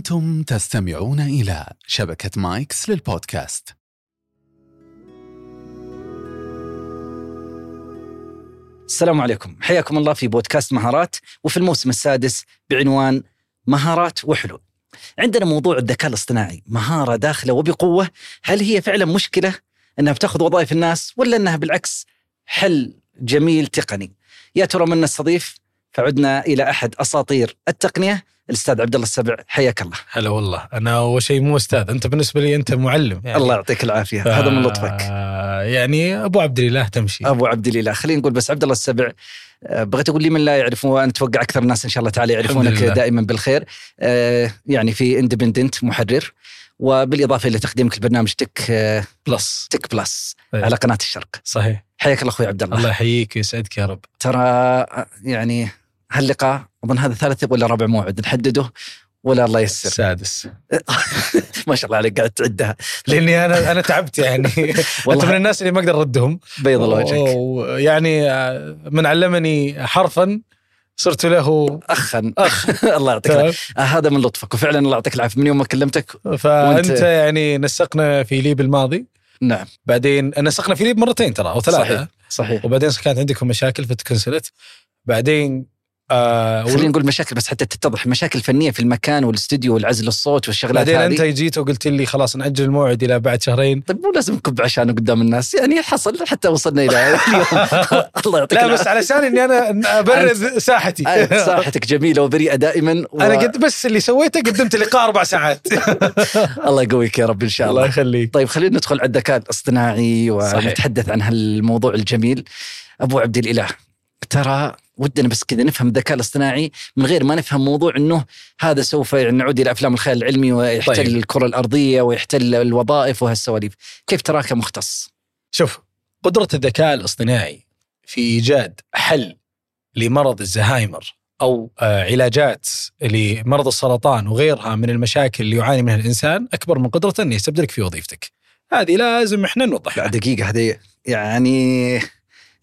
أنتم تستمعون إلى شبكة مايكس للبودكاست. السلام عليكم. حياكم الله في بودكاست مهارات وفي الموسم السادس بعنوان مهارات وحلول. عندنا موضوع الذكاء الاصطناعي مهارة داخلة وبقوة. هل هي فعلا مشكلة أنها بتأخذ وظائف الناس ولا أنها بالعكس حل جميل تقني؟ يا ترى من نستضيف فعدنا إلى أحد أساطير التقنية الأستاذ عبد الله السبع حياك الله. هلا والله. أنا أول شيء مو أستاذ أنت بالنسبة لي أنت معلم. يعني الله يعطيك العافية. هذا من لطفك. يعني أبو عبد الإله تمشي. أبو عبد الإله. خلينا نقول بس عبد الله السبع آه، بغيت أقول لي من لا يعرفه وأنا أتوقع أكثر الناس إن شاء الله تعالى يعرفونك دائما بالخير. آه، يعني في Independent محرر وبالإضافة إلى تقديمك البرنامج Tech آه، Plus. Tech Plus أيه. على قناة الشرق. صحيح. حياك الله أخوي عبد الله. الله يحييك ويسعدك يا رب. ترى يعني هاللقاء. أظن هذا ثالث ولا رابع موعد نحدده ولا الله يسر السادس ما شاء الله عليك قاعد تعدها. لأني أنا أنا تعبت يعني. والله. انت من الناس اللي ما أقدر أردهم. بيض الله وجهك. يعني آه، من علمني حرفا صرت له اخا. أخ. الله يعطيك العافية. آه هذا من لطفك وفعلا الله يعطيك العافية. من يوم ما كلمتك فانت وانت يعني نسقنا في ليب الماضي. نعم. بعدين نسقنا في ليب مرتين ترى أو ثلاثة. صحيح صحيح. وبعدين كانت عندكم مشاكل فتكنسلت. بعدين آه خلينا نقول مشاكل بس حتى تتضح مشاكل فنيه في المكان والاستوديو والعزل الصوت والشغلات هذه. بعدين أنت جيت وقلت لي خلاص نأجل الموعد إلى بعد شهرين. طيب مو لازم نكب عشانه قدام الناس. يعني حصل حتى وصلنا إلى اليوم. الله يعطيك لا بس علشان إني أنا ابرز ساحتي. ساحتك جميلة وبريئة دائما و... أنا قد بس اللي سويته قدمت لقاء أربع ساعات. الله يقويك يا رب إن شاء الله. الله يخليك. طيب خلينا ندخل على الذكاء الاصطناعي ونتحدث عن هالموضوع الجميل. أبو عبد الإله ترى ودنا بس كذا نفهم الذكاء الاصطناعي من غير ما نفهم موضوع إنه هذا سوف نعود إلى أفلام الخيال العلمي ويحتل طيب. الكرة الأرضية ويحتل الوظائف وهالسواليف، كيف تراك مختص؟ شوف قدرة الذكاء الاصطناعي في إيجاد حل لمرض الزهايمر أو آه، علاجات لمرض السرطان وغيرها من المشاكل اللي يعاني منها الإنسان أكبر من قدرته إنه يستبدلك في وظيفتك. هذه لازم إحنا نوضحها. دقيقة هذه يعني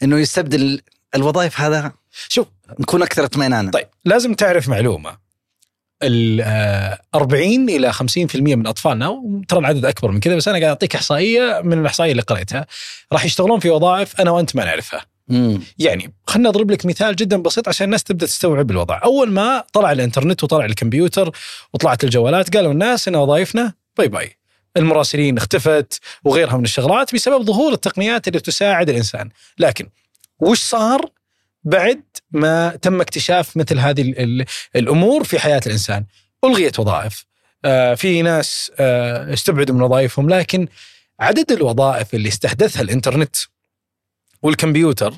إنه يستبدل الوظائف هذا شوف نكون أكثر اطمئنانا طيب لازم تعرف معلومة ال 40 إلى 50% من أطفالنا ترى العدد أكبر من كذا بس أنا قاعد أعطيك إحصائية من الإحصائية اللي قريتها راح يشتغلون في وظائف أنا وأنت ما نعرفها. مم. يعني خلنا أضرب لك مثال جدا بسيط عشان الناس تبدأ تستوعب الوضع، أول ما طلع الإنترنت وطلع الكمبيوتر وطلعت الجوالات قالوا الناس إن وظائفنا باي باي. المراسلين اختفت وغيرها من الشغلات بسبب ظهور التقنيات اللي تساعد الإنسان، لكن وش صار بعد ما تم اكتشاف مثل هذه الأمور في حياة الإنسان. ألغيت وظائف. آه، في ناس آه، استبعدوا من وظائفهم لكن عدد الوظائف اللي استحدثها الإنترنت والكمبيوتر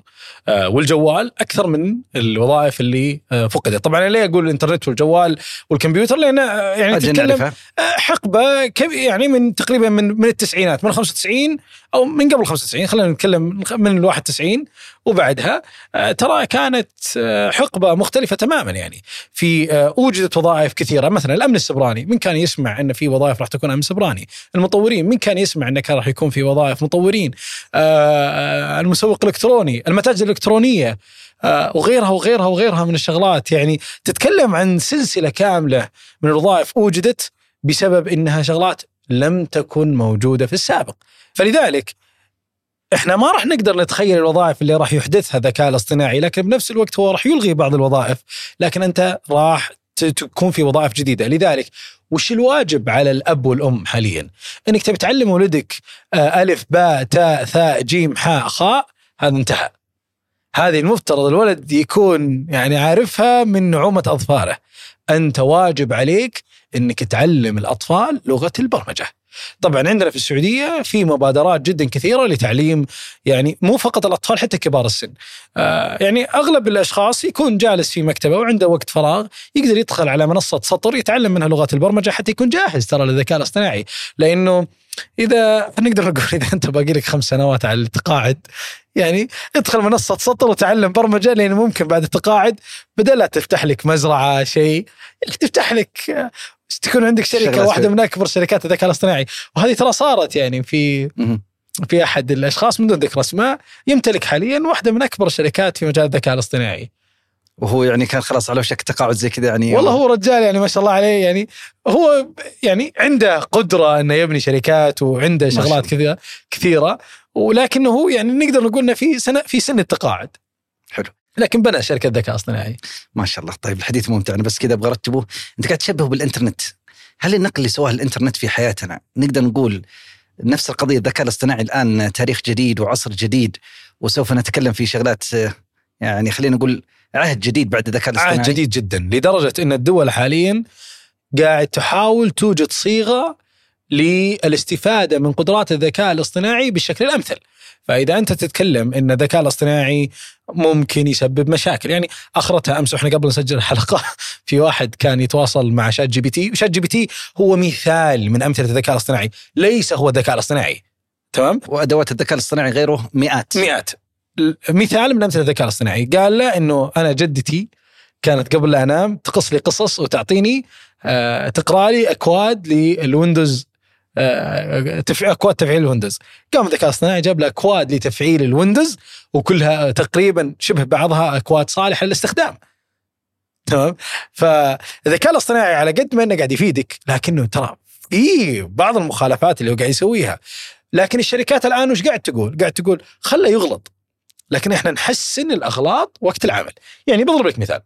آه، والجوال أكثر من الوظائف اللي فقدت، طبعا ليه أقول الإنترنت والجوال والكمبيوتر؟ لأن يعني تتكلم حقبة يعني من تقريبا من من التسعينات من 95 أو من قبل 95 خلينا نتكلم من ال 91 وبعدها ترى كانت حقبة مختلفة تماما يعني. في أوجدت وظائف كثيرة مثلا الأمن السبراني من كان يسمع إن في وظائف راح تكون أمن سبراني. المطورين من كان يسمع انه كان راح يكون في وظائف مطورين. المسوق تسوق الكتروني المتاجر الإلكترونية آه، وغيرها وغيرها وغيرها من الشغلات. يعني تتكلم عن سلسلة كاملة من الوظائف أوجدت بسبب إنها شغلات لم تكن موجودة في السابق. فلذلك إحنا ما راح نقدر نتخيل الوظائف اللي راح يحدثها الذكاء الاصطناعي لكن بنفس الوقت هو راح يلغي بعض الوظائف لكن أنت راح تكون في وظائف جديدة. لذلك وش الواجب على الأب والأم حاليا؟ إنك تبي تعلم ولدك آه، ألف باء تاء ثاء جيم حاء خاء هذا انتهى. هذه المفترض الولد يكون يعني عارفها من نعومة أظفاره. أنت واجب عليك أنك تعلم الأطفال لغة البرمجة طبعا عندنا في السعودية في مبادرات جدا كثيرة لتعليم يعني مو فقط الأطفال حتى كبار السن. آه يعني أغلب الأشخاص يكون جالس في مكتبة وعنده وقت فراغ يقدر يدخل على منصة سطر يتعلم منها لغات البرمجة حتى يكون جاهز ترى للذكاء الاصطناعي لأنه إذا نقدر نقول إذا أنت باقي لك خمس سنوات على التقاعد يعني ادخل منصة سطر وتعلم برمجة لأن ممكن بعد التقاعد بدل لا تفتح لك مزرعة شيء تفتح لك تكون عندك شركة واحدة من أكبر شركات الذكاء الاصطناعي. وهذه ترى صارت يعني في في أحد الأشخاص من دون ذكر أسماء يمتلك حاليا واحدة من أكبر الشركات في مجال الذكاء الاصطناعي. وهو يعني كان خلاص على وشك تقاعد زي كذا يعني. والله هو رجال يعني ما شاء الله عليه يعني. هو يعني عنده قدرة إنه يبني شركات وعنده شغلات. كذا كثيرة. ولكنه هو يعني نقدر نقول إنه في سنه في سن التقاعد. حلو. لكن بنى شركة ذكاء اصطناعي. ما شاء الله. طيب الحديث ممتع. أنا بس كذا أبغى أرتبه. أنت قاعد تشبهه بالإنترنت. هل النقل اللي سواه الإنترنت في حياتنا نقدر نقول نفس القضية الذكاء الاصطناعي الآن تاريخ جديد وعصر جديد وسوف نتكلم في شغلات يعني خلينا نقول عهد جديد بعد الذكاء الاصطناعي. عهد جديد جدا لدرجة إن الدول حاليا قاعد تحاول توجد صيغة للاستفادة من قدرات الذكاء الاصطناعي بالشكل الأمثل. فإذا أنت تتكلم إن الذكاء الاصطناعي ممكن يسبب مشاكل. يعني أخرتها أمس وإحنا قبل نسجل الحلقة في واحد كان يتواصل مع شات جي بي تي وشات جي بي تي هو مثال من أمثلة الذكاء الاصطناعي ليس هو الذكاء الاصطناعي. تمام؟ وأدوات الذكاء الاصطناعي غيره مئات. مئات. مثال من أمثلة الذكاء الاصطناعي. قال له إنه أنا جدتي كانت قبل لا أنام تقص لي قصص وتعطيني آه تقرأ لي أكواد لل Windows آه تفع- أكواد تفعيل ال Windows. قام الذكاء الاصطناعي جاب له أكواد لتفعيل ال Windows وكلها تقريبا شبه بعضها أكواد صالحة للاستخدام. تمام؟ فالذكاء الاصطناعي على قد ما إنه قاعد يفيدك لكنه ترى في بعض المخالفات اللي هو قاعد يسويها. لكن الشركات الآن وش قاعد تقول؟ قاعد تقول خله يغلط. لكن إحنا نحسن الأغلاط وقت العمل. يعني بضرب لك مثال.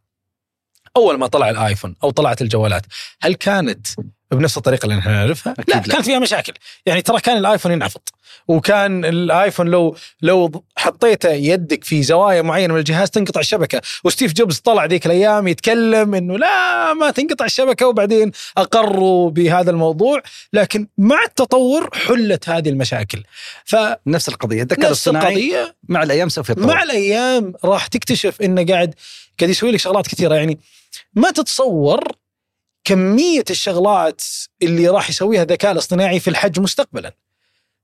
أول ما طلع الآيفون أو طلعت الجوالات هل كانت بنفس الطريقة اللي إحنا نعرفها؟ لا, لا. كانت فيها مشاكل. يعني ترى كان الآيفون ينعفض وكان الآيفون لو لو حطيته يدك في زوايا معينة من الجهاز تنقطع الشبكة. وستيف جوبز طلع ذيك الأيام يتكلم إنه لا ما تنقطع الشبكة وبعدين أقروا بهذا الموضوع. لكن مع التطور حلت هذه المشاكل. فنفس نفس القضية. الذكاء القضية. مع الأيام سوف يتطور. مع الأيام راح تكتشف إنه قاعد قاعد يسوي لك شغلات كثيرة. يعني ما تتصور كمية الشغلات اللي راح يسويها الذكاء الاصطناعي في الحج مستقبلا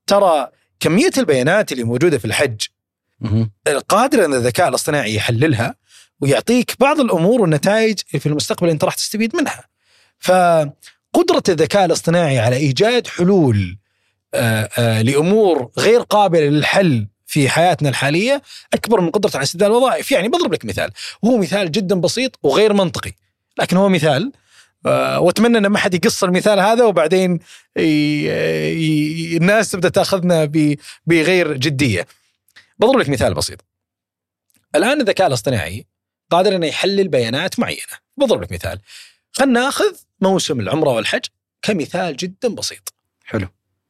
ترى كمية البيانات اللي موجودة في الحج مهم. قادر أن الذكاء الاصطناعي يحللها ويعطيك بعض الأمور والنتائج في المستقبل أنت راح تستفيد منها. فقدرة الذكاء الاصطناعي على إيجاد حلول آه، آه، لأمور غير قابلة للحل في حياتنا الحالية أكبر من قدرته على استبدال الوظائف، يعني بضرب لك مثال، وهو مثال جدا بسيط وغير منطقي، لكن هو مثال واتمنى إن ما حد يقص المثال هذا وبعدين ي- ي- الناس تبدأ تأخذنا ب- بغير جدية. بضرب لك مثال بسيط. الآن الذكاء الاصطناعي قادر إنه يحلل بيانات معينة، بضرب لك مثال. خلينا ناخذ موسم العمرة والحج كمثال جدا بسيط. حلو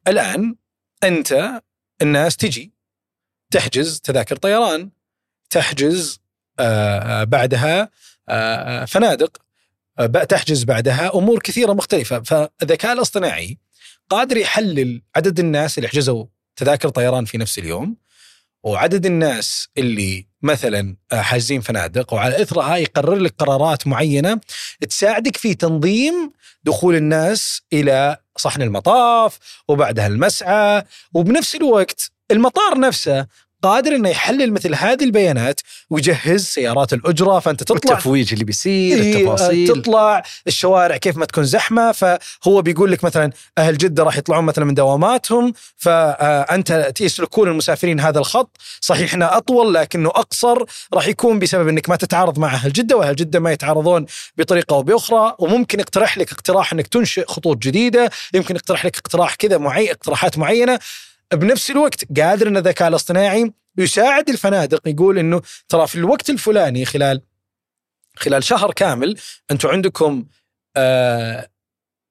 الآن أنت الناس تجي تحجز تذاكر طيران، تحجز آه، آه، بعدها آه، آه، فنادق، آه، بقى تحجز بعدها أمور كثيرة مختلفة، فالذكاء الاصطناعي قادر يحلل عدد الناس اللي حجزوا تذاكر طيران في نفس اليوم وعدد الناس اللي مثلا آه، حاجزين فنادق وعلى اثرها يقرر لك قرارات معينة تساعدك في تنظيم دخول الناس إلى صحن المطاف وبعدها المسعى وبنفس الوقت المطار نفسه قادر إنه يحلل مثل هذه البيانات ويجهز سيارات الأجرة فأنت تطلع التفويج اللي بيصير إيه، التفاصيل. تطلع الشوارع كيف ما تكون زحمة فهو بيقول لك مثلا أهل جدة راح يطلعون مثلا من دواماتهم فأنت يسلكون المسافرين هذا الخط. صحيح إنه أطول لكنه أقصر راح يكون بسبب إنك ما تتعارض مع أهل جدة وأهل جدة ما يتعارضون بطريقة أو بأخرى. وممكن يقترح لك اقتراح إنك تنشئ خطوط جديدة يمكن يقترح لك اقتراح كذا معين اقتراحات معينة. بنفس الوقت قادر إن الذكاء الاصطناعي يساعد الفنادق يقول إنه ترى في الوقت الفلاني خلال خلال شهر كامل أنتم عندكم آه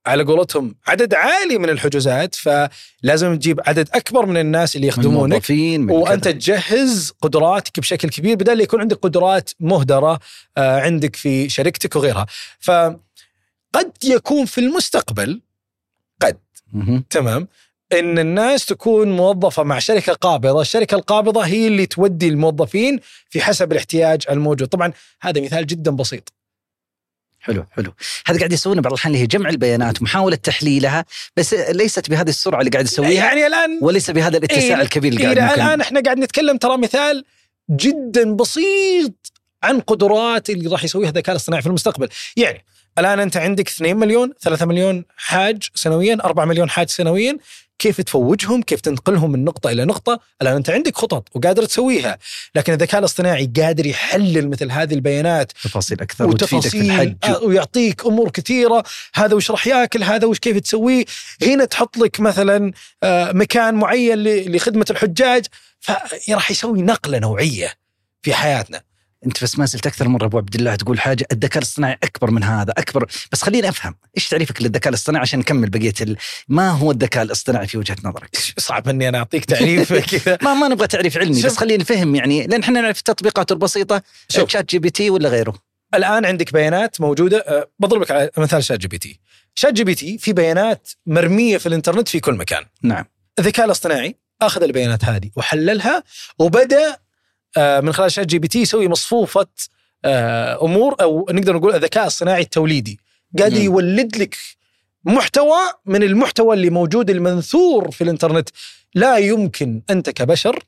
على قولتهم عدد عالي من الحجوزات فلازم تجيب عدد أكبر من الناس اللي من يخدمونك موظفين من وأنت كذا. تجهز قدراتك بشكل كبير بدل يكون عندك قدرات مهدرة آه، عندك في شركتك وغيرها فقد يكون في المستقبل مهم. تمام إن الناس تكون موظفة مع شركة قابضة، الشركة القابضة هي اللي تودي الموظفين في حسب الاحتياج الموجود، طبعا هذا مثال جدا بسيط. حلو حلو. هذا قاعد يسوونه بعض الأحيان اللي هي جمع البيانات ومحاولة تحليلها بس ليست بهذه السرعة اللي قاعد يسويها يعني الآن وليس بهذا الاتساع إيه، الكبير اللي إيه قاعد ممكن الان إحنا قاعد نتكلم ترى مثال جدا بسيط عن قدرات اللي راح يسويها الذكاء الاصطناعي في المستقبل، يعني الآن أنت عندك 2 مليون 3 مليون حاج سنويا 4 مليون حاج سنويا. كيف تفوجهم كيف تنقلهم من نقطة إلى نقطة. الآن أنت عندك خطط وقادر تسويها لكن الذكاء الاصطناعي قادر يحلل مثل هذه البيانات تفاصيل أكثر وتفيدك في الحج. آه، ويعطيك أمور كثيرة. هذا وش راح ياكل هذا وش كيف تسويه. هنا تحط لك مثلا آه، مكان معين ل- لخدمة الحجاج فراح يسوي نقلة نوعية في حياتنا. أنت بس ما زلت أكثر مره ابو عبد الله تقول حاجة الذكاء الاصطناعي أكبر من هذا أكبر. بس خليني أفهم إيش تعريفك للذكاء الاصطناعي عشان نكمل بقية ال... ما هو الذكاء الاصطناعي في وجهة نظرك؟ صعب إني أنا أعطيك تعريف كذا. ما ما نبغى تعريف علمي. بس خلينا نفهم يعني لأن إحنا نعرف التطبيقات البسيطة شوف. ChatGPT ولا غيره؟ الآن عندك بيانات موجودة أه، بضرب لك على مثال شات جي بي تي شات جي بي تي في بيانات مرمية في الإنترنت في كل مكان. نعم. الذكاء الاصطناعي أخذ البيانات هذه وحللها وبدأ آه، من خلال ChatGPT يسوي مصفوفة آه، أمور أو نقدر نقول الذكاء الصناعي التوليدي. قاعد مم. يولد لك محتوى من المحتوى اللي موجود المنثور في الإنترنت. لا يمكن أنت كبشر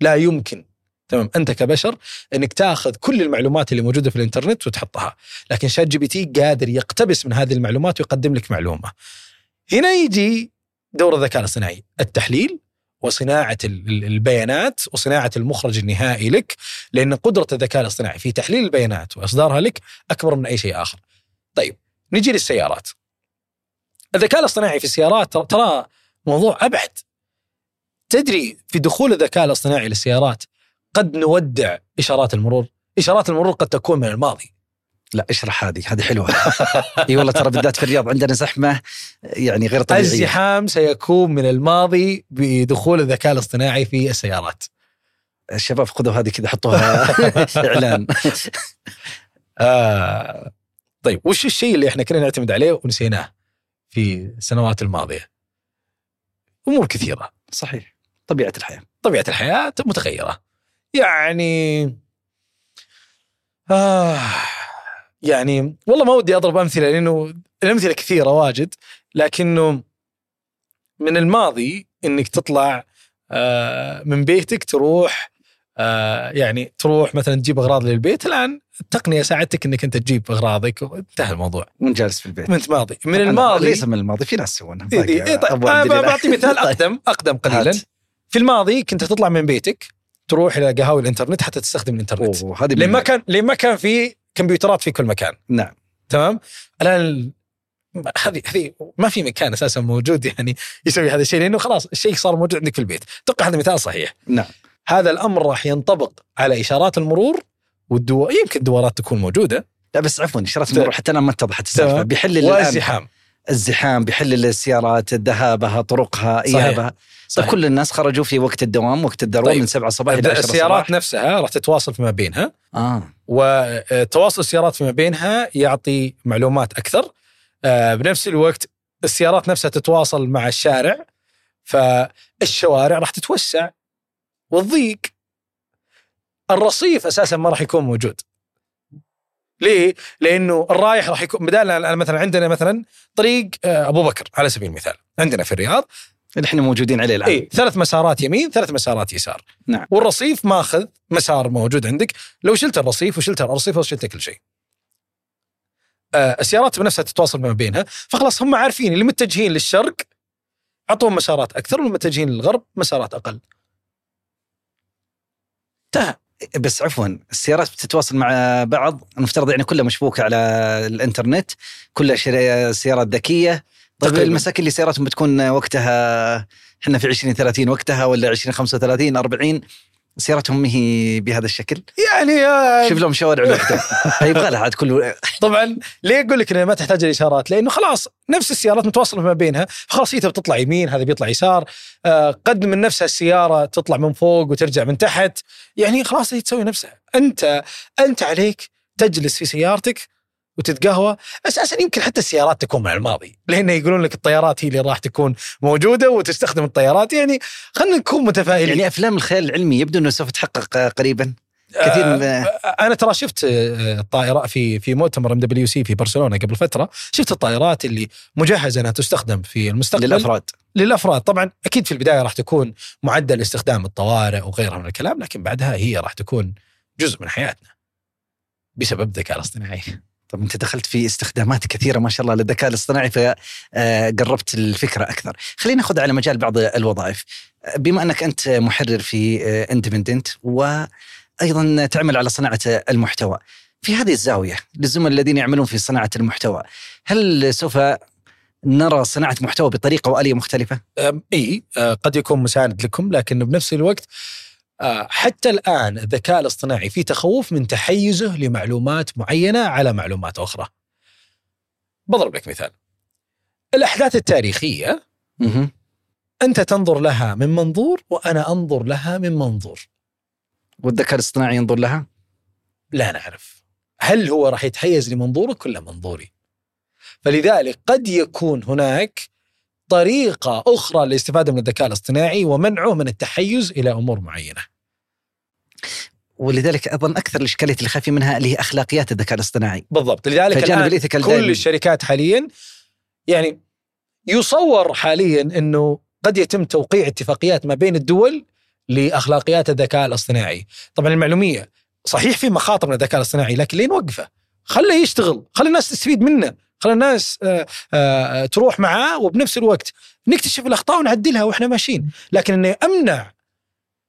لا يمكن تمام أنت كبشر إنك تاخذ كل المعلومات اللي موجودة في الإنترنت وتحطها. لكن ChatGPT قادر يقتبس من هذه المعلومات ويقدم لك معلومة. هنا يجي دور الذكاء الاصطناعي التحليل وصناعة ال- ال- البيانات وصناعة المخرج النهائي لك لأن قدرة الذكاء الاصطناعي في تحليل البيانات وإصدارها لك أكبر من أي شيء آخر. طيب نجي للسيارات. الذكاء الاصطناعي في السيارات ترى- ترى موضوع أبعد. تدري في دخول الذكاء الاصطناعي للسيارات قد نودع إشارات المرور، إشارات المرور قد تكون من الماضي. لا اشرح هذه هذه حلوة. إي والله ترى بالذات في الرياض عندنا زحمة يعني غير طبيعية. الزحام سيكون من الماضي بدخول الذكاء الاصطناعي في السيارات. الشباب خذوا هذه كذا حطوها إعلان. آه. طيب وش الشيء اللي إحنا كنا نعتمد عليه ونسيناه في السنوات الماضية؟ أمور كثيرة، صحيح. طبيعة الحياة. طبيعة الحياة متغيرة. يعني آه. يعني والله ما ودي أضرب أمثلة لأنه الأمثلة كثيرة واجد لكنه من الماضي إنك تطلع آه من بيتك تروح آه يعني تروح مثلا تجيب أغراض للبيت. الآن التقنية ساعدتك إنك أنت تجيب أغراضك. وانتهى الموضوع. من جالس في البيت. من الماضي. من الماضي ليس من الماضي في ناس يسوونها. إيه طيب. بعطي مثال طيب. أقدم أقدم قليلا. في الماضي كنت تطلع من بيتك تروح إلى قهاوي الإنترنت حتى تستخدم الإنترنت. أوه، هذه لين من- ما كان لين ما كان في كمبيوترات في كل مكان. نعم. تمام؟ الآن ال- هذه هذه ما في مكان أساسا موجود يعني يسوي هذا الشيء لأنه خلاص الشيء صار موجود عندك في البيت. أتوقع هذا مثال صحيح. نعم. هذا الأمر راح ينطبق على إشارات المرور والدو يمكن الدورات تكون موجودة. لا بس عفوا إشارات المرور حتى الآن ما اتضحت السالفة. بيحلل الان والزحام الزحام بيحلل السيارات ذهابها طرقها. إيابها طيب صحيح. كل الناس خرجوا في وقت الدوام وقت الذروه طيب. من 7 صباح إلى 10 السيارات صباح نفسها راح تتواصل فيما بينها آه وتواصل السيارات فيما بينها يعطي معلومات أكثر آه، بنفس الوقت السيارات نفسها تتواصل مع الشارع فالشوارع راح تتوسع وتضيق الرصيف أساسا ما راح يكون موجود ليه؟ لأنه الرايح راح يكون بدال مثلا عندنا مثلا طريق آه، أبو بكر على سبيل المثال. عندنا في الرياض. اللي إحنا موجودين عليه الآن. اي ثلاث مسارات يمين ثلاث مسارات يسار. نعم. والرصيف ماخذ مسار موجود عندك. لو شلت الرصيف وشلت الرصيف وشلت كل شيء. آه السيارات بنفسها تتواصل ما بينها. فخلاص هم عارفين اللي متجهين للشرق اعطوهم مسارات أكثر واللي متجهين للغرب مسارات أقل. انتهى. بس عفوا السيارات بتتواصل مع بعض المفترض يعني كلها مشبوكة على الإنترنت كلها شري- سيارات ذكية طيب. المساكن اللي سياراتهم بتكون وقتها إحنا في 20 30 وقتها ولا 20 35 40 سيارتهم ما هي بهذا الشكل؟ يعني آه شوف لهم شوارع لوحدهم. يبغى لها عاد كله طبعا ليه أقول لك انها ما تحتاج الإشارات؟ لأنه خلاص نفس السيارات متواصلة ما بينها، خلاص هي تبي تطلع يمين هذا بيطلع يسار، آه قد من نفسها السيارة تطلع من فوق وترجع من تحت، يعني خلاص هي تسوي نفسها، انت أنت عليك تجلس في سيارتك وتتقهوى، أساسا يمكن حتى السيارات تكون من الماضي، لأن يقولون لك الطيارات هي اللي راح تكون موجودة وتستخدم الطيارات، يعني خلينا نكون متفائلين. يعني أفلام الخيال العلمي يبدو إنه سوف تحقق قريبا. كثير من آه، أنا ترى شفت آه، الطائرات في في مؤتمر MWC في برشلونة قبل فترة. شفت الطائرات اللي مجهزة إنها تستخدم في المستقبل. للأفراد. للأفراد. طبعا أكيد في البداية راح تكون معدل استخدام الطوارئ وغيرها من الكلام لكن بعدها هي راح تكون جزء من حياتنا بسبب الذكاء الاصطناعي. طب أنت دخلت في استخدامات كثيرة ما شاء الله للذكاء الاصطناعي فقربت الفكرة أكثر. خلينا ناخذ على مجال بعض الوظائف. بما أنك أنت محرر في اندبندنت وأيضا تعمل على صناعة المحتوى. في هذه الزاوية للزملاء الذين يعملون في صناعة المحتوى، هل سوف نرى صناعة محتوى بطريقة وآلية مختلفة؟ إي آه، قد يكون مساند لكم لكن بنفس الوقت آه، حتى الآن الذكاء الاصطناعي في تخوف من تحيزه لمعلومات معينة على معلومات أخرى. بضرب لك مثال. الأحداث التاريخية مه. أنت تنظر لها من منظور وأنا أنظر لها من منظور. والذكاء الاصطناعي ينظر لها؟ لا نعرف هل هو راح يتحيز لمنظورك ولا منظوري فلذلك قد يكون هناك طريقة أخرى للاستفادة من الذكاء الاصطناعي ومنعه من التحيز إلى أمور معينة. ولذلك أظن أكثر الاشكاليات اللي خايفين منها اللي هي أخلاقيات الذكاء الاصطناعي. بالضبط. لذلك الإيثيكال كل دايما. الشركات حاليا يعني يصور حاليا أنه قد يتم توقيع اتفاقيات ما بين الدول لأخلاقيات الذكاء الاصطناعي. طبعا المعلومية صحيح في مخاطر من الذكاء الاصطناعي لكن ليه نوقفه؟ خله يشتغل خلي الناس تستفيد منه. خلي الناس آه، آه، تروح معاه وبنفس الوقت نكتشف الأخطاء ونعدلها وإحنا ماشيين. لكن إني أمنع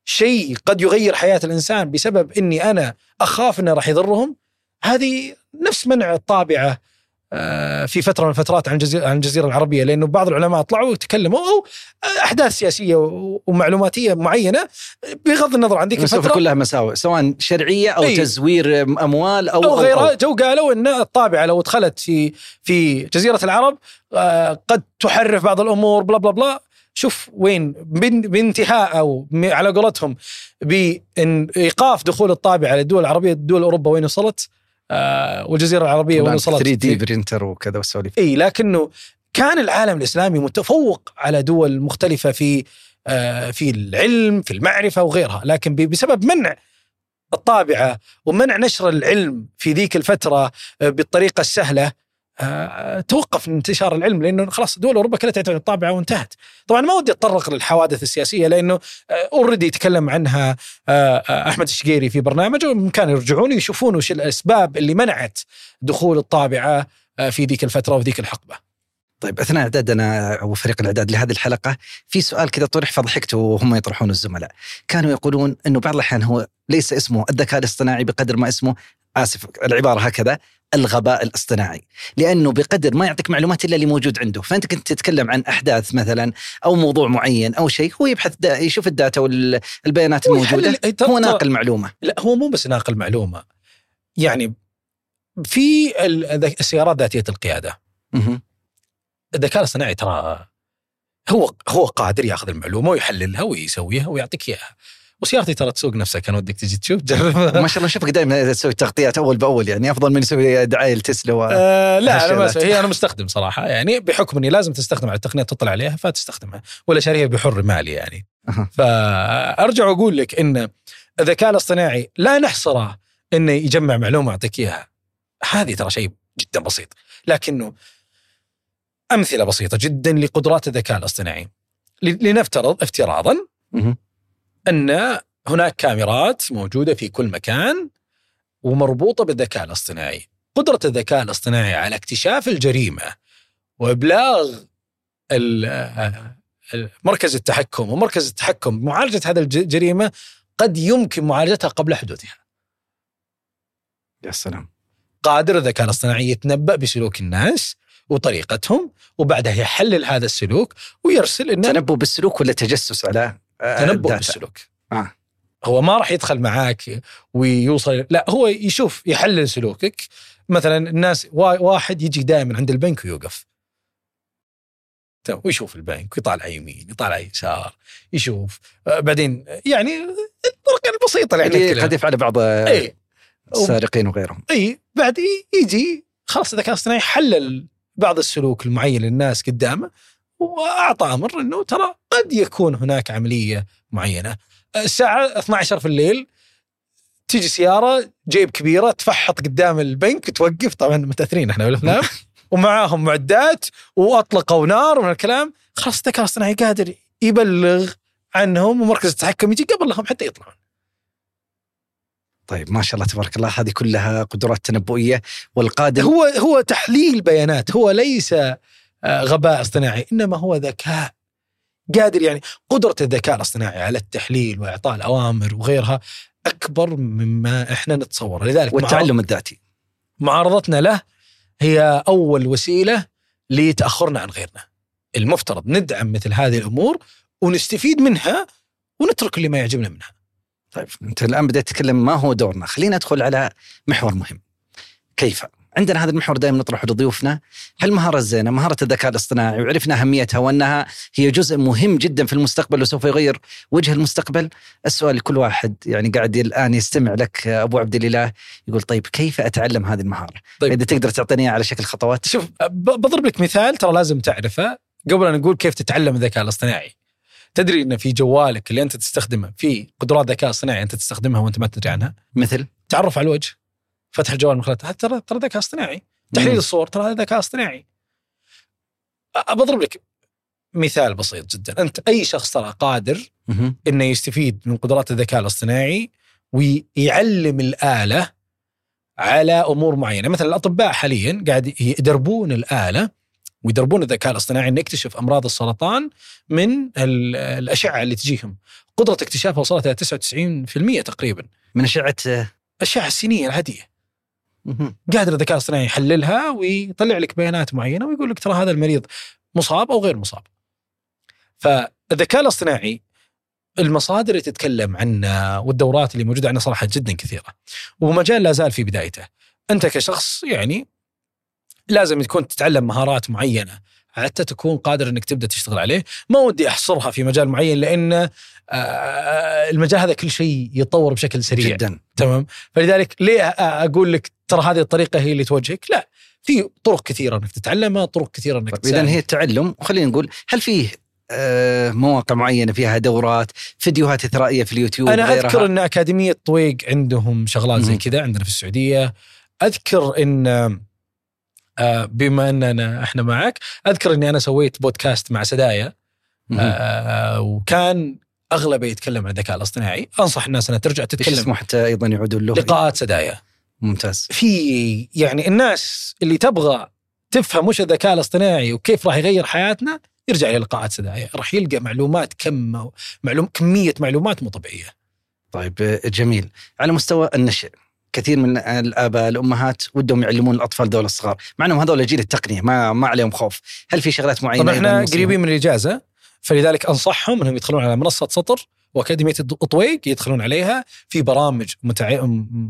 شيء قد يغير حياة الإنسان بسبب إني أنا أخاف إنه راح يضرهم هذه نفس منع الطابعة في فترة من الفترات عن الجزيره عن الجزيرة العربية لأنه بعض العلماء طلعوا وتكلموا أو أحداث سياسية ومعلوماتية معينة بغض النظر عن ذيك الفترة. يكون لها مساوئ سواء شرعية أو أي. تزوير أموال أو أو غيرها. جو قالوا إن الطابعة لو دخلت في في جزيرة العرب آه، قد تحرف بعض الأمور بلا بلا بلا. شوف وين بان- بانتهاء أو على قولتهم بإن إيقاف دخول الطابعة للدول العربية دول أوروبا وين وصلت؟ آه، والجزيرة العربية وين وصلت 3D printer وكذا والسواليف. إي لكنه كان العالم الإسلامي متفوق على دول مختلفة في آه، في العلم في المعرفة وغيرها لكن بسبب منع الطابعة ومنع نشر العلم في ذيك الفترة آه، بالطريقة السهلة آه، توقف من انتشار العلم لأنه خلاص دول أوروبا كلها تعتمد الطابعة وانتهت. طبعا ما ودي أتطرق للحوادث السياسية لأنه اوريدي يتكلم عنها آه، آه، أحمد الشقيري في برنامجه وبامكان يرجعون يشوفون وش الأسباب اللي منعت دخول الطابعة آه، في ذيك الفترة وفي ذيك الحقبة. طيب أثناء اعدادنا أو فريق الإعداد لهذه الحلقة في سؤال كذا طرح فضحكت وهم يطرحون الزملاء كانوا يقولون إنه بعض الأحيان هو ليس اسمه الذكاء الاصطناعي بقدر ما اسمه آسف العبارة هكذا الغباء الاصطناعي. لأنه بقدر ما يعطيك معلومات إلا اللي موجود عنده. فأنت كنت تتكلم عن أحداث مثلا أو موضوع معين أو شيء هو يبحث دا يشوف الداتا والبيانات الموجودة. ترى- هو ناقل معلومه لا هو مو بس ناقل معلومة. يعني في ال- السيارات ذاتية القيادة. الذكاء الاصطناعي ترى هو هو قادر ياخذ المعلومة ويحللها ويسويها ويعطيك إياها. وسيارتي ترى تسوق نفسها كان ودك تجي تشوف جربها ما شاء الله اشوفك دائما تسوي تغطيات أول بأول يعني أفضل من يسوي دعاية لتسلا و... آه لا أنا ما. هي أنا مستخدم صراحة يعني بحكم إني لازم تستخدم على التقنية تطلع عليها فتستخدمها ولا شاريها بحر مالي يعني. فأرجع واقول لك إن الذكاء الاصطناعي لا نحصره إنه يجمع معلومة يعطيك إياها هذه ترى شيء جدا بسيط لكنه أمثلة بسيطة جدا لقدرات الذكاء الاصطناعي لنفترض افتراضا. أن هناك كاميرات موجودة في كل مكان ومربوطة بالذكاء الاصطناعي. قدرة الذكاء الاصطناعي على اكتشاف الجريمة وإبلاغ مركز التحكم ومركز التحكم بمعالجة هذه الج- الجريمه قد يمكن معالجتها قبل حدوثها. يا سلام قادر الذكاء الاصطناعي يتنبأ بسلوك الناس وطريقتهم وبعدها يحلل هذا السلوك ويرسل إنه تنبؤ بالسلوك ولا تجسس على تنبؤ؟ بالسلوك. آه. هو ما راح يدخل معاك ويوصل لا هو يشوف يحلل سلوكك. مثلا الناس وا- واحد يجي دائما عند البنك ويوقف. ويشوف البنك ويطالع يمين يطالع يسار يشوف. آه، بعدين يعني الطرق البسيطة اللي إحنا قد يفعله بعض السارقين وغيرهم. إي بعد يجي خلاص الذكاء الاصطناعي حلل بعض السلوك المعين للناس قدامه. وأعطى أمر إنه ترى قد يكون هناك عملية معينة. الساعة 12 في الليل تيجي سيارة جيب كبيرة تفحط قدام البنك توقف. طبعا متأثرين إحنا بالأفلام. ومعاهم معدات وأطلقوا نار ومن الكلام. خلاص الذكاء الاصطناعي قادر يبلغ عنهم ومركز التحكم يجي قبل لهم حتى يطلعون. طيب ما شاء الله تبارك الله هذه كلها قدرات تنبؤية والقادم هو هو تحليل بيانات. هو ليس غباء اصطناعي. إنما هو ذكاء. قادر يعني قدرة الذكاء الاصطناعي على التحليل وإعطاء الأوامر وغيرها أكبر مما إحنا نتصور لذلك والتعلم الذاتي. معارضتنا له هي أول وسيلة لتأخرنا عن غيرنا. المفترض ندعم مثل هذه الأمور ونستفيد منها ونترك اللي ما يعجبنا منها. طيب أنت الآن بديت تتكلم ما هو دورنا؟ خلينا ندخل على محور مهم. كيف؟ عندنا هذا المحور دائما نطرحه لضيوفنا. هالمهارة الزينة مهارة الذكاء الاصطناعي وعرفنا أهميتها وأنها هي جزء مهم جدا في المستقبل وسوف يغير وجه المستقبل. السؤال لكل واحد يعني قاعد الآن يستمع لك أبو عبد الإله يقول طيب كيف أتعلم هذه المهارة؟ طيب. إذا تقدر تعطيني على شكل خطوات. شوف بضرب لك مثال ترى لازم تعرفه. قبل أن نقول كيف تتعلم الذكاء الاصطناعي. تدري إن في جوالك اللي أنت تستخدمه في قدرات ذكاء اصطناعي أنت تستخدمها وأنت ما تدري عنها؟ مثل؟ تعرف على الوجه. فتح الجوال من خلال ترى ترى ذكاء اصطناعي تحليل. الصور ترى هذا ذكاء اصطناعي بضرب لك مثال بسيط جدا أنت أي شخص ترى قادر. إنه يستفيد من قدرات الذكاء الاصطناعي ويعلم الآلة على أمور معينة، مثلا الأطباء حاليا قاعد يدربون الآلة ويدربون الذكاء الاصطناعي إنه يكتشف أمراض السرطان من ال- الأشعة اللي تجيهم. قدرة اكتشافها وصلت إلى 99% تقريبا. من أشعة الاشعه السينية العادية. قادر الذكاء الاصطناعي يحللها ويطلع لك بيانات معينة ويقول لك ترى هذا المريض مصاب أو غير مصاب. فالذكاء الاصطناعي المصادر اللي تتكلم عنه والدورات اللي موجودة عنه صراحة جدا كثيرة. ومجال لا زال في بدايته. أنت كشخص يعني لازم تكون تتعلم مهارات معينة حتى تكون قادر إنك تبدأ تشتغل عليه، ما ودي أحصرها في مجال معين لأن آه، المجال هذا كل شيء يتطور بشكل سريع. جدا. تمام؟ فلذلك ليه أقول لك ترى هذه الطريقة هي اللي توجهك؟ لا. في طرق كثيرة إنك تتعلمها طرق كثيرة إنك طيب إذا هي التعلم. وخلينا نقول هل فيه آه، مواقع معينة فيها دورات فيديوهات إثرائية في اليوتيوب أنا أذكر إن أكاديمية طويق عندهم شغلات زي. كذا عندنا في السعودية. أذكر إن بما أننا إحنا معك أذكر إني أنا سويت بودكاست مع سدايا مهم. آه، وكان أغلبه يتكلم عن الذكاء الاصطناعي. أنصح الناس أنها ترجع تتكلم اسمه حتى أيضا يعودون له لقاءات سدايا. ممتاز. في يعني الناس اللي تبغى تفهم وش الذكاء الاصطناعي وكيف راح يغير حياتنا يرجع إلى لقاءات سدايا. راح يلقى معلومات كم معلوم كمية معلومات مو طبيعية. طيب آه، جميل. على مستوى النشء كثير من الآباء الأمهات ودهم يعلمون الأطفال ذول الصغار مع أنهم هذول جيل التقنية ما ما عليهم خوف هل في شغلات معينة طبعا إحنا؟ قريبين من الإجازة فلذلك أنصحهم إنهم يدخلون على منصة سطر وأكاديمية طويق يدخلون عليها في برامج متع...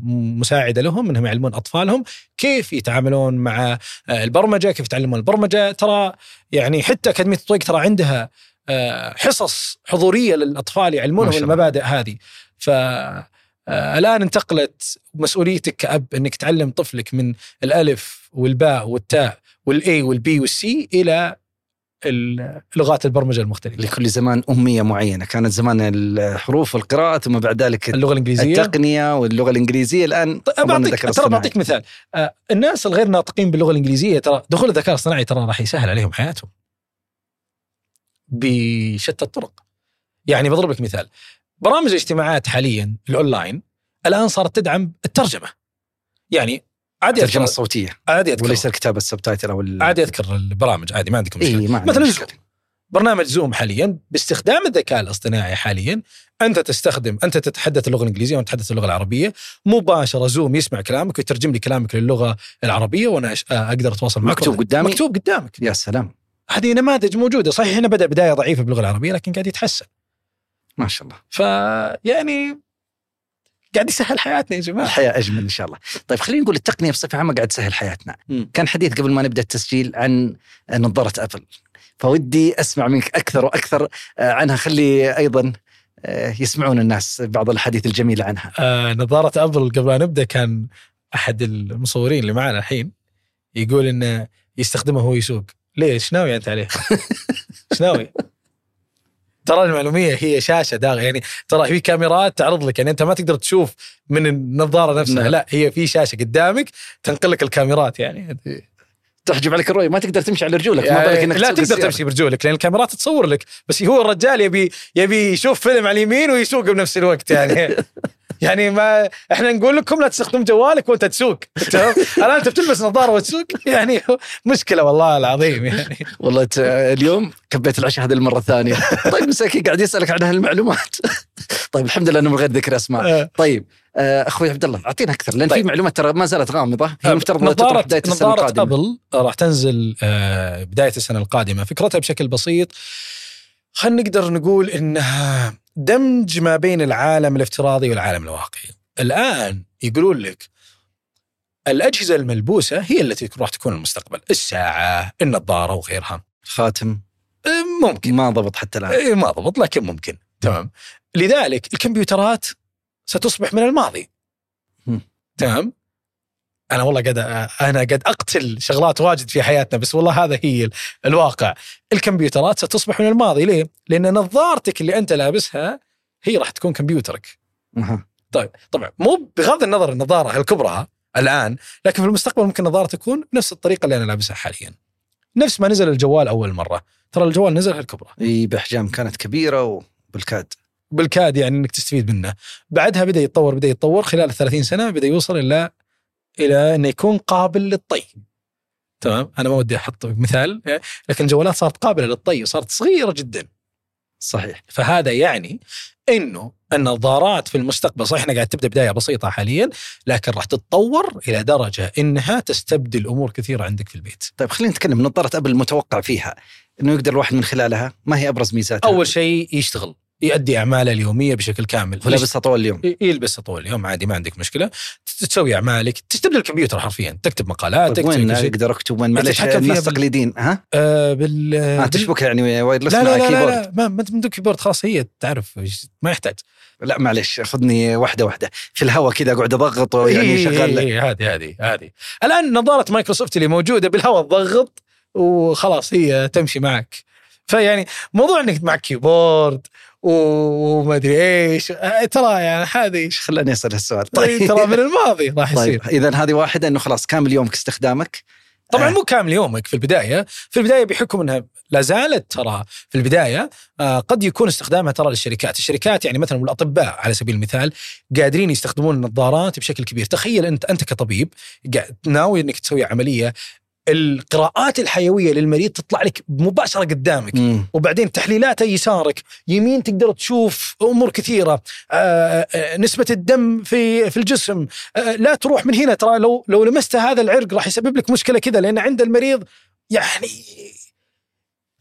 مساعدة لهم إنهم يعلمون أطفالهم كيف يتعاملون مع آه، البرمجة، كيف يتعلمون البرمجة، ترى يعني حتى أكاديمية طويق ترى عندها آه، حصص حضورية للأطفال يعلمونهم. المبادئ هذه. ف الآن انتقلت مسؤوليتك كأب إنك تعلم طفلك من الألف والباء والتاء وال A وال B وال C إلى ال- لغات البرمجة المختلفة. لكل زمان أمية معينة. كانت زمان الحروف والقراءة ثم بعد ذلك اللغة الإنجليزية. التقنية واللغة الإنجليزية. الآن طيب بعطيك الذكاء ترى. بعطيك مثال. آه، الناس الغير ناطقين باللغة الإنجليزية ترى دخول الذكاء الاصطناعي ترى راح يسهل عليهم حياتهم بشتى الطرق. يعني بضرب لك مثال. برامج الاجتماعات حاليا الأونلاين الآن صارت تدعم الترجمة. يعني عادي الترجمة الصوتية. عادي أذكر. وليس الكتابة ال subtitle أو ال... عادي أذكر البرامج عادي ما عندكم مشكلة. اي ما عندنا مثلا مشكلة. Zoom برنامج Zoom حاليا باستخدام الذكاء الاصطناعي حاليا أنت تستخدم أنت تتحدث اللغة الإنجليزية وأنا اتحدث اللغة العربية مباشرة زوم يسمع كلامك ويترجم لي كلامك للغة العربية وأنا أش- أقدر أتواصل معك. مكتوب قدامي؟ مكتوب قدامك. يا سلام. هذه نماذج موجودة. صحيح هنا بدأ بداية ضعيفة باللغة العربية لكن قاعد يتحسن. ما شاء الله. فيعني قاعد يسهل حياتنا يا جماعة. الحياة أجمل إن شاء الله. طيب خلينا نقول التقنية بصفة عامة قاعد تسهل حياتنا. مم. كان حديث قبل ما نبدأ التسجيل عن نظارة أبل. فودي أسمع منك أكثر وأكثر آه، عنها. خلي أيضا آه، يسمعون الناس بعض الأحاديث الجميلة عنها. آه نظارة أبل قبل لا نبدأ كان أحد المصورين اللي معنا الحين يقول إنه يستخدمه وهو يسوق. ليه إيش ناوي أنت عليه؟ إيش ناوي؟ ترى المعلومية هي شاشة داغ يعني ترى في كاميرات تعرض لك يعني أنت ما تقدر تشوف من النظارة نفسها نعم. لا هي في شاشة قدامك تنقل لك الكاميرات يعني, تحجب عليك الرؤية ما تقدر تمشي على رجولك ما بالك يعني إنك لا تقدر السيارة. تمشي برجولك لأن الكاميرات تصور لك بس هو الرجال يبي يبي يشوف فيلم على اليمين ويسوق بنفس الوقت يعني يعني ما إحنا نقول لكم لا تستخدم جوالك وانت تسوق. تمام؟ الان انت بتلبس نظارة وتسوق يعني مشكلة والله العظيم يعني. والله اليوم كبيت العشاء هذه المرة الثانية. طيب مساكين قاعد يسألك عن هالمعلومات. طيب الحمد لله إنه من غير ذكر أسماء. آه. طيب آه، أخوي عبد الله أعطينا أكثر لأن في طيب. معلومات ترى ما زالت غامضة. هي مفترض إنها تطرح نظارة بداية السنة القادمة. ابل راح تنزل آه، بداية السنة القادمة. فكرتها بشكل بسيط. خلينا نقدر نقول إنها دمج ما بين العالم الافتراضي والعالم الواقعي. الآن يقولون لك الأجهزة الملبوسة هي التي راح تكون المستقبل. الساعة النظارة وغيرها. خاتم. آه، ممكن. ما ضبط حتى الآن. إيه، ما ضبط لكن ممكن. تمام. لذلك الكمبيوترات ستصبح من الماضي. تمام. أنا والله قد أنا قد أقتل شغلات واجد في حياتنا بس والله هذا هي ال- الواقع. الكمبيوترات ستصبح من الماضي ليه؟ لأن نظارتك اللي أنت لابسها هي راح تكون كمبيوترك. طيب طبعا مو بغض النظر النظارة الكبرى الآن لكن في المستقبل ممكن النظاره تكون بنفس الطريقة اللي أنا لابسها حاليا. نفس ما نزل الجوال أول مرة. ترى الجوال نزل الكبرى إي باحجام كانت كبيرة وبالكاد. بالكاد يعني إنك تستفيد منه. بعدها بدأ يتطور بدأ يتطور خلال 30 سنة بدأ يوصل إلى إلى انه يكون قابل للطي. تمام؟ أنا ما ودي أحط مثال لكن الجوالات صارت قابلة للطي وصارت صغيرة جدا. صحيح. فهذا يعني إنه النظارات في المستقبل صحيح إنها قاعد تبدأ بداية بسيطة حاليا لكن راح تتطور إلى درجة إنها تستبدل أمور كثيرة عندك في البيت. طيب خلينا نتكلم نظاره Apple المتوقع فيها إنه يقدر الواحد من خلالها؟ ما هي أبرز ميزاتها؟ أول شيء يشتغل. يؤدي أعماله اليومية بشكل كامل. ولابسها طول اليوم. يلبسها طول اليوم عادي ما عندك مشكلة. تسوي أعمالك تستبدل الكمبيوتر حرفيا تكتب مقالاتك طيب وين. أقدر أكتب وين؟ معلش الناس تقليدين ها؟ آه بال آه بال- تشبكها يعني wireless لا مع لا لا, لا, keyboard لا ما ما من keyboard خلاص هي تعرف ما يحتاج. لا معلش خذني واحدة واحدة. في الهواء كذا اقعد أضغط يعني إيه، شغال إيه، هذه هذه هذه الآن نظارة مايكروسوفت اللي موجودة بالهواء تضغط وخلاص هي تمشي معك. فيعني موضوع إنك معك keyboard وما أدري إيش. آه، ترى يعني هذه إيش. خلاني أسأل هالسؤال. طيب ترى من الماضي راح يصير. طيب إذا هذه واحدة إنه خلاص كامل يومك استخدامك. طبعا آه. مو كامل يومك في البداية. في البداية بحكم إنها لا زالت ترى في البداية آه، قد يكون استخدامها ترى للشركات. الشركات يعني مثلا الأطباء على سبيل المثال قادرين يستخدمون النظارات بشكل كبير. تخيل أنت أنت كطبيب ناوي إنك تسوي عملية القراءات الحيوية للمريض تطلع لك مباشرة قدامك. مم. وبعدين تحليلاته يسارك. يمين تقدر تشوف أمور كثيرة. آه، آه، نسبة الدم في في الجسم. آه، لا تروح من هنا ترى. لو لو لمست هذا العرق راح يسبب لك مشكلة كذا لأن عند المريض يعني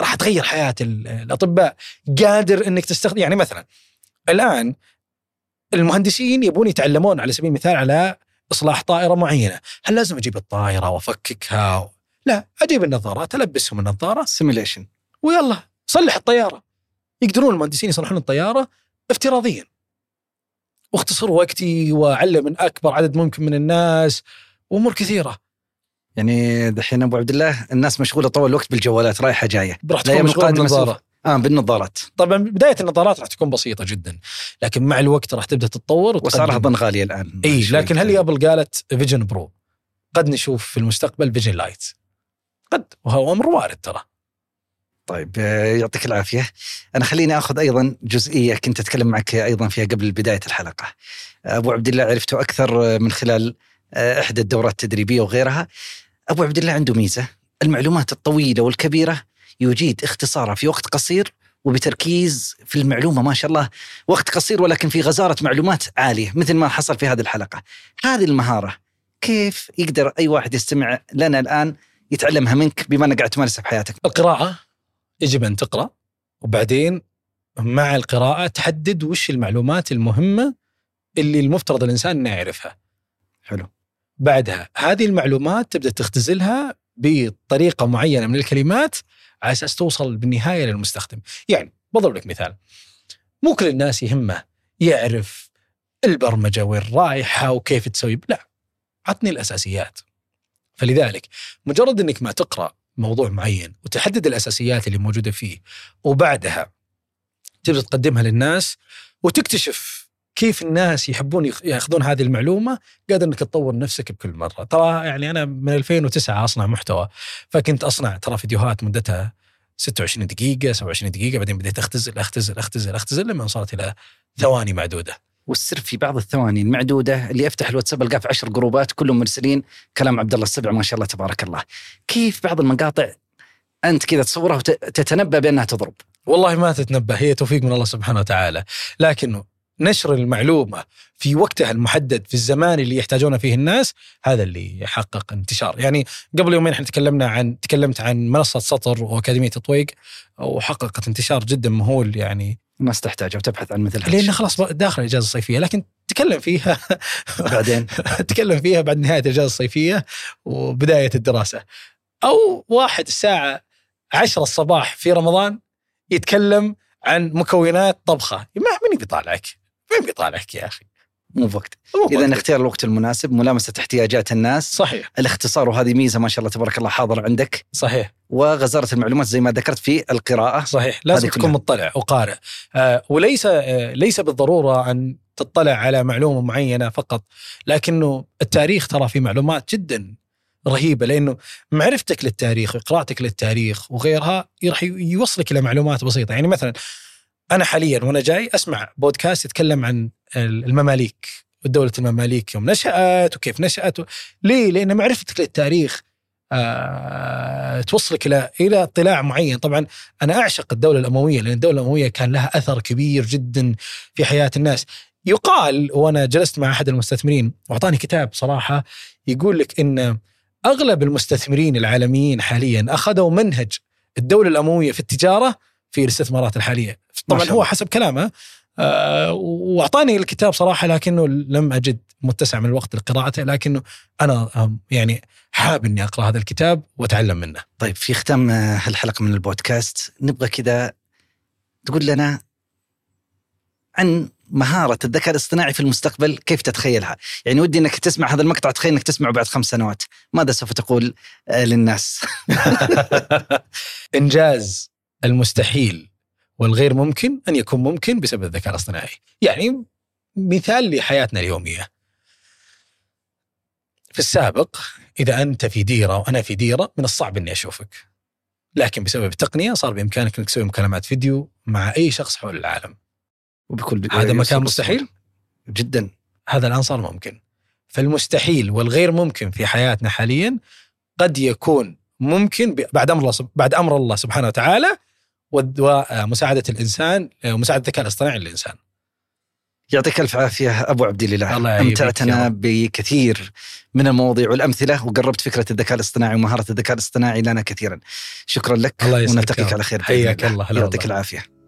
راح تغير حياة ال- الأطباء. قادر إنك تستخدم يعني مثلا الآن المهندسين يبون يتعلمون على سبيل المثال على إصلاح طائرة معينة، هل لازم أجيب الطائرة وأفككها؟ لا أجيب النظارات ألبسهم النظارة سيميليشن ويلا صلح الطيارة. يقدرون المهندسين يصلحون الطيارة افتراضيا. واختصر وقتي وأعلم من أكبر عدد ممكن من الناس وأمور كثيرة. يعني دحين أبو عبد الله الناس مشغولة طول الوقت بالجوالات رايحة جاية. راح تكون الأيام مشغول القادمة بالنظاره آه بالنظارات. طبعا بداية النظارات راح تكون بسيطة جدا لكن مع الوقت راح تبدأ تتطور واسعارها. اظن غالية الآن. إي لكن هل. Apple قالت Vision Pro قد نشوف في المستقبل Vision Lite قد وهو أمر وارد ترى. طيب آه، يعطيك العافية. أنا خليني آخذ أيضا جزئية كنت أتكلم معك أيضا فيها قبل بداية الحلقة. أبو عبد الله عرفته أكثر آه، من خلال آه، إحدى الدورات التدريبية وغيرها. أبو عبد الله عنده ميزة المعلومات الطويلة والكبيرة يجيد اختصارها في وقت قصير وبتركيز في المعلومة ما شاء الله وقت قصير ولكن في غزارة معلومات عالية مثل ما حصل في هذه الحلقة. هذه المهارة كيف يقدر أي واحد يستمع لنا الآن يتعلمها منك بما انك قاعد تمارسها في حياتك. القراءة يجب أن تقرأ وبعدين مع القراءة تحدد وش المعلومات المهمة اللي المفترض الإنسان إنه يعرفها. حلو. بعدها هذه المعلومات تبدأ تختزلها بطريقة معينة من الكلمات على أساس توصل بالنهاية للمستخدم. يعني بضرب لك مثال. مو كل الناس يهمه يعرف البرمجة وين رايحة وكيف تسوي لا. عطني الأساسيات. فلذلك مجرد إنك ما تقرأ موضوع معين وتحدد الأساسيات اللي موجودة فيه وبعدها تبدأ تقدمها للناس وتكتشف كيف الناس يحبون يأخذون هذه المعلومة قادر إنك تطور نفسك بكل مرة. ترى يعني أنا من 2009 أصنع محتوى فكنت أصنع ترى فيديوهات مدتها 26 دقيقة 27 دقيقة بعدين بديت أختزل أختزل أختزل أختزل لما وصلت إلى ثواني معدودة. والسر في بعض الثواني المعدودة اللي أفتح الواتساب ألقاه في عشر جروبات كلهم مرسلين كلام عبد الله السبع ما شاء الله تبارك الله. كيف بعض المقاطع أنت كذا تصورها وتتنبا بأنها تضرب؟ والله ما تتنبه هي توفيق من الله سبحانه وتعالى لكنه نشر المعلومة في وقتها المحدد في الزمان اللي يحتاجونه فيه الناس هذا اللي يحقق انتشار يعني قبل يومين إحنا تكلمنا عن تكلمت عن منصة سطر وأكاديمية تطويق وحققت انتشار جدا مهول يعني الناس تحتاج وتبحث عن مثل هذا لأن خلاص داخل الإجازة الصيفية لكن تكلم فيها. بعدين؟ تكلم فيها بعد نهاية الإجازة الصيفية وبداية الدراسة. أو واحد الساعة 10 الصباح في رمضان يتكلم عن مكونات طبخة. ما من بيطالعك مين بيطالعك يا أخي؟ مو بوقت. إذا اختيار الوقت المناسب ملامسة احتياجات الناس. صحيح. الاختصار وهذه ميزة ما شاء الله تبارك الله حاضر عندك. صحيح. وغزارة المعلومات زي ما ذكرت في القراءة. صحيح. لازم تكون مطلع وقارئ. آه وليس آه ليس بالضرورة أن تطلع على معلومة معينة فقط. لكنه التاريخ ترى في معلومات جدا رهيبة لأنه معرفتك للتاريخ وقراءتك للتاريخ وغيرها راح يوصلك إلى معلومات بسيطة. يعني مثلا أنا حاليا وأنا جاي أسمع بودكاست يتكلم عن المماليك ودولة المماليك يوم نشأت وكيف نشأت ليه؟ لأن معرفتك للتاريخ آه توصلك إلى إلى اطلاع معين. طبعا أنا أعشق الدولة الأموية لأن الدولة الأموية كان لها أثر كبير جدا في حياة الناس. يقال وأنا جلست مع أحد المستثمرين وأعطاني كتاب صراحة يقول لك إن أغلب المستثمرين العالميين حاليا أخذوا منهج الدولة الأموية في التجارة في الاستثمارات الحالية. طبعا هو حسب كلامه آه وأعطاني الكتاب صراحة لكنه لم أجد متسع من الوقت لقراءته لكنه أنا يعني حاب إني أقرأ هذا الكتاب وأتعلم منه. طيب في ختام هالحلقة من البودكاست نبغى كذا تقول لنا عن مهارة الذكاء الاصطناعي في المستقبل كيف تتخيلها؟ يعني ودي إنك تسمع هذا المقطع تخيل إنك تسمعه بعد خمس سنوات، ماذا سوف تقول للناس؟ إنجاز المستحيل والغير ممكن أن يكون ممكن بسبب الذكاء الاصطناعي. يعني مثال لحياتنا اليومية. في السابق إذا أنت في ديرة وأنا في ديرة من الصعب أني أشوفك. لكن بسبب التقنية صار بإمكانك أنك تسوي مكالمات فيديو مع أي شخص حول العالم. وبكل هذا مكان مستحيل؟ جدا. هذا الآن صار ممكن. فالمستحيل والغير ممكن في حياتنا حاليا قد يكون ممكن بعد أمر الله بعد أمر الله سبحانه وتعالى ومساعده الإنسان ومساعده الذكاء الاصطناعي للإنسان. يعطيك ألف عافية أبو عبد الاله امتعتنا بكثير من المواضيع والأمثلة وقربت فكرة الذكاء الاصطناعي ومهارة الذكاء الاصطناعي لنا كثيرا. شكرا لك الله ونلتقيك على خير حياك الله يعطيك العافية.